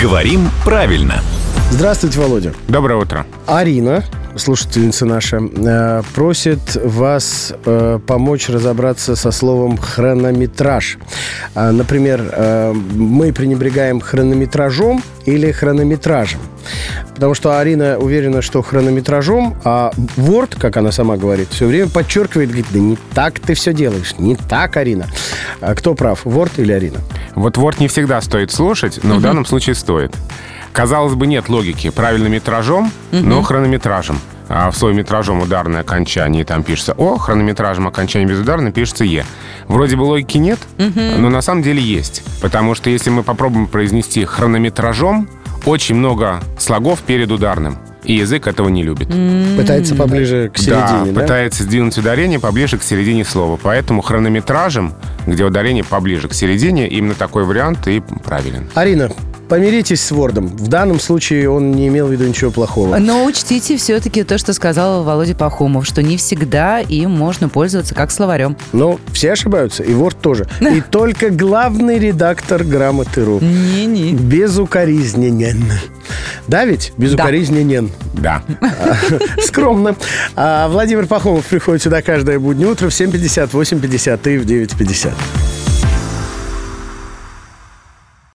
Говорим правильно. Здравствуйте, Володя. Доброе утро. Арина, слушательница наша, э, просит вас э, помочь разобраться со словом хронометраж. А, Например, э, мы пренебрегаем хронометражом или хронометражем. Потому что Арина уверена, что хронометражом, а Word, как она сама говорит, все время подчеркивает, говорит, да не так ты все делаешь, не так, Арина. А кто прав, Word или Арина? Вот Word не всегда стоит слушать, но в данном случае стоит. Казалось бы, нет логики. Правильно метражом, но хронометражем. А в слове метражом ударное окончание, там пишется О, хронометражем окончание безударное пишется Е. Вроде бы логики нет, но на самом деле есть. Потому что если мы попробуем произнести хронометражом, очень много слогов перед ударным. И язык этого не любит. Пытается поближе к середине, да, да? пытается сдвинуть ударение поближе к середине слова. Поэтому хронометражем, где ударение поближе к середине, именно такой вариант и правилен. Арина, помиритесь с Вордом. В данном случае он не имел в виду ничего плохого. Но учтите все-таки то, что сказал Володя Пахомов, что не всегда им можно пользоваться как словарем. Но все ошибаются, и Ворд тоже. И только главный редактор грамоты.ру. Не-не. Безукоризненен. Да ведь? Безукоризненен. Да. Скромно. А Владимир Пахомов приходит сюда каждое буднее утро в 7.50, 8.50 и в 9.50.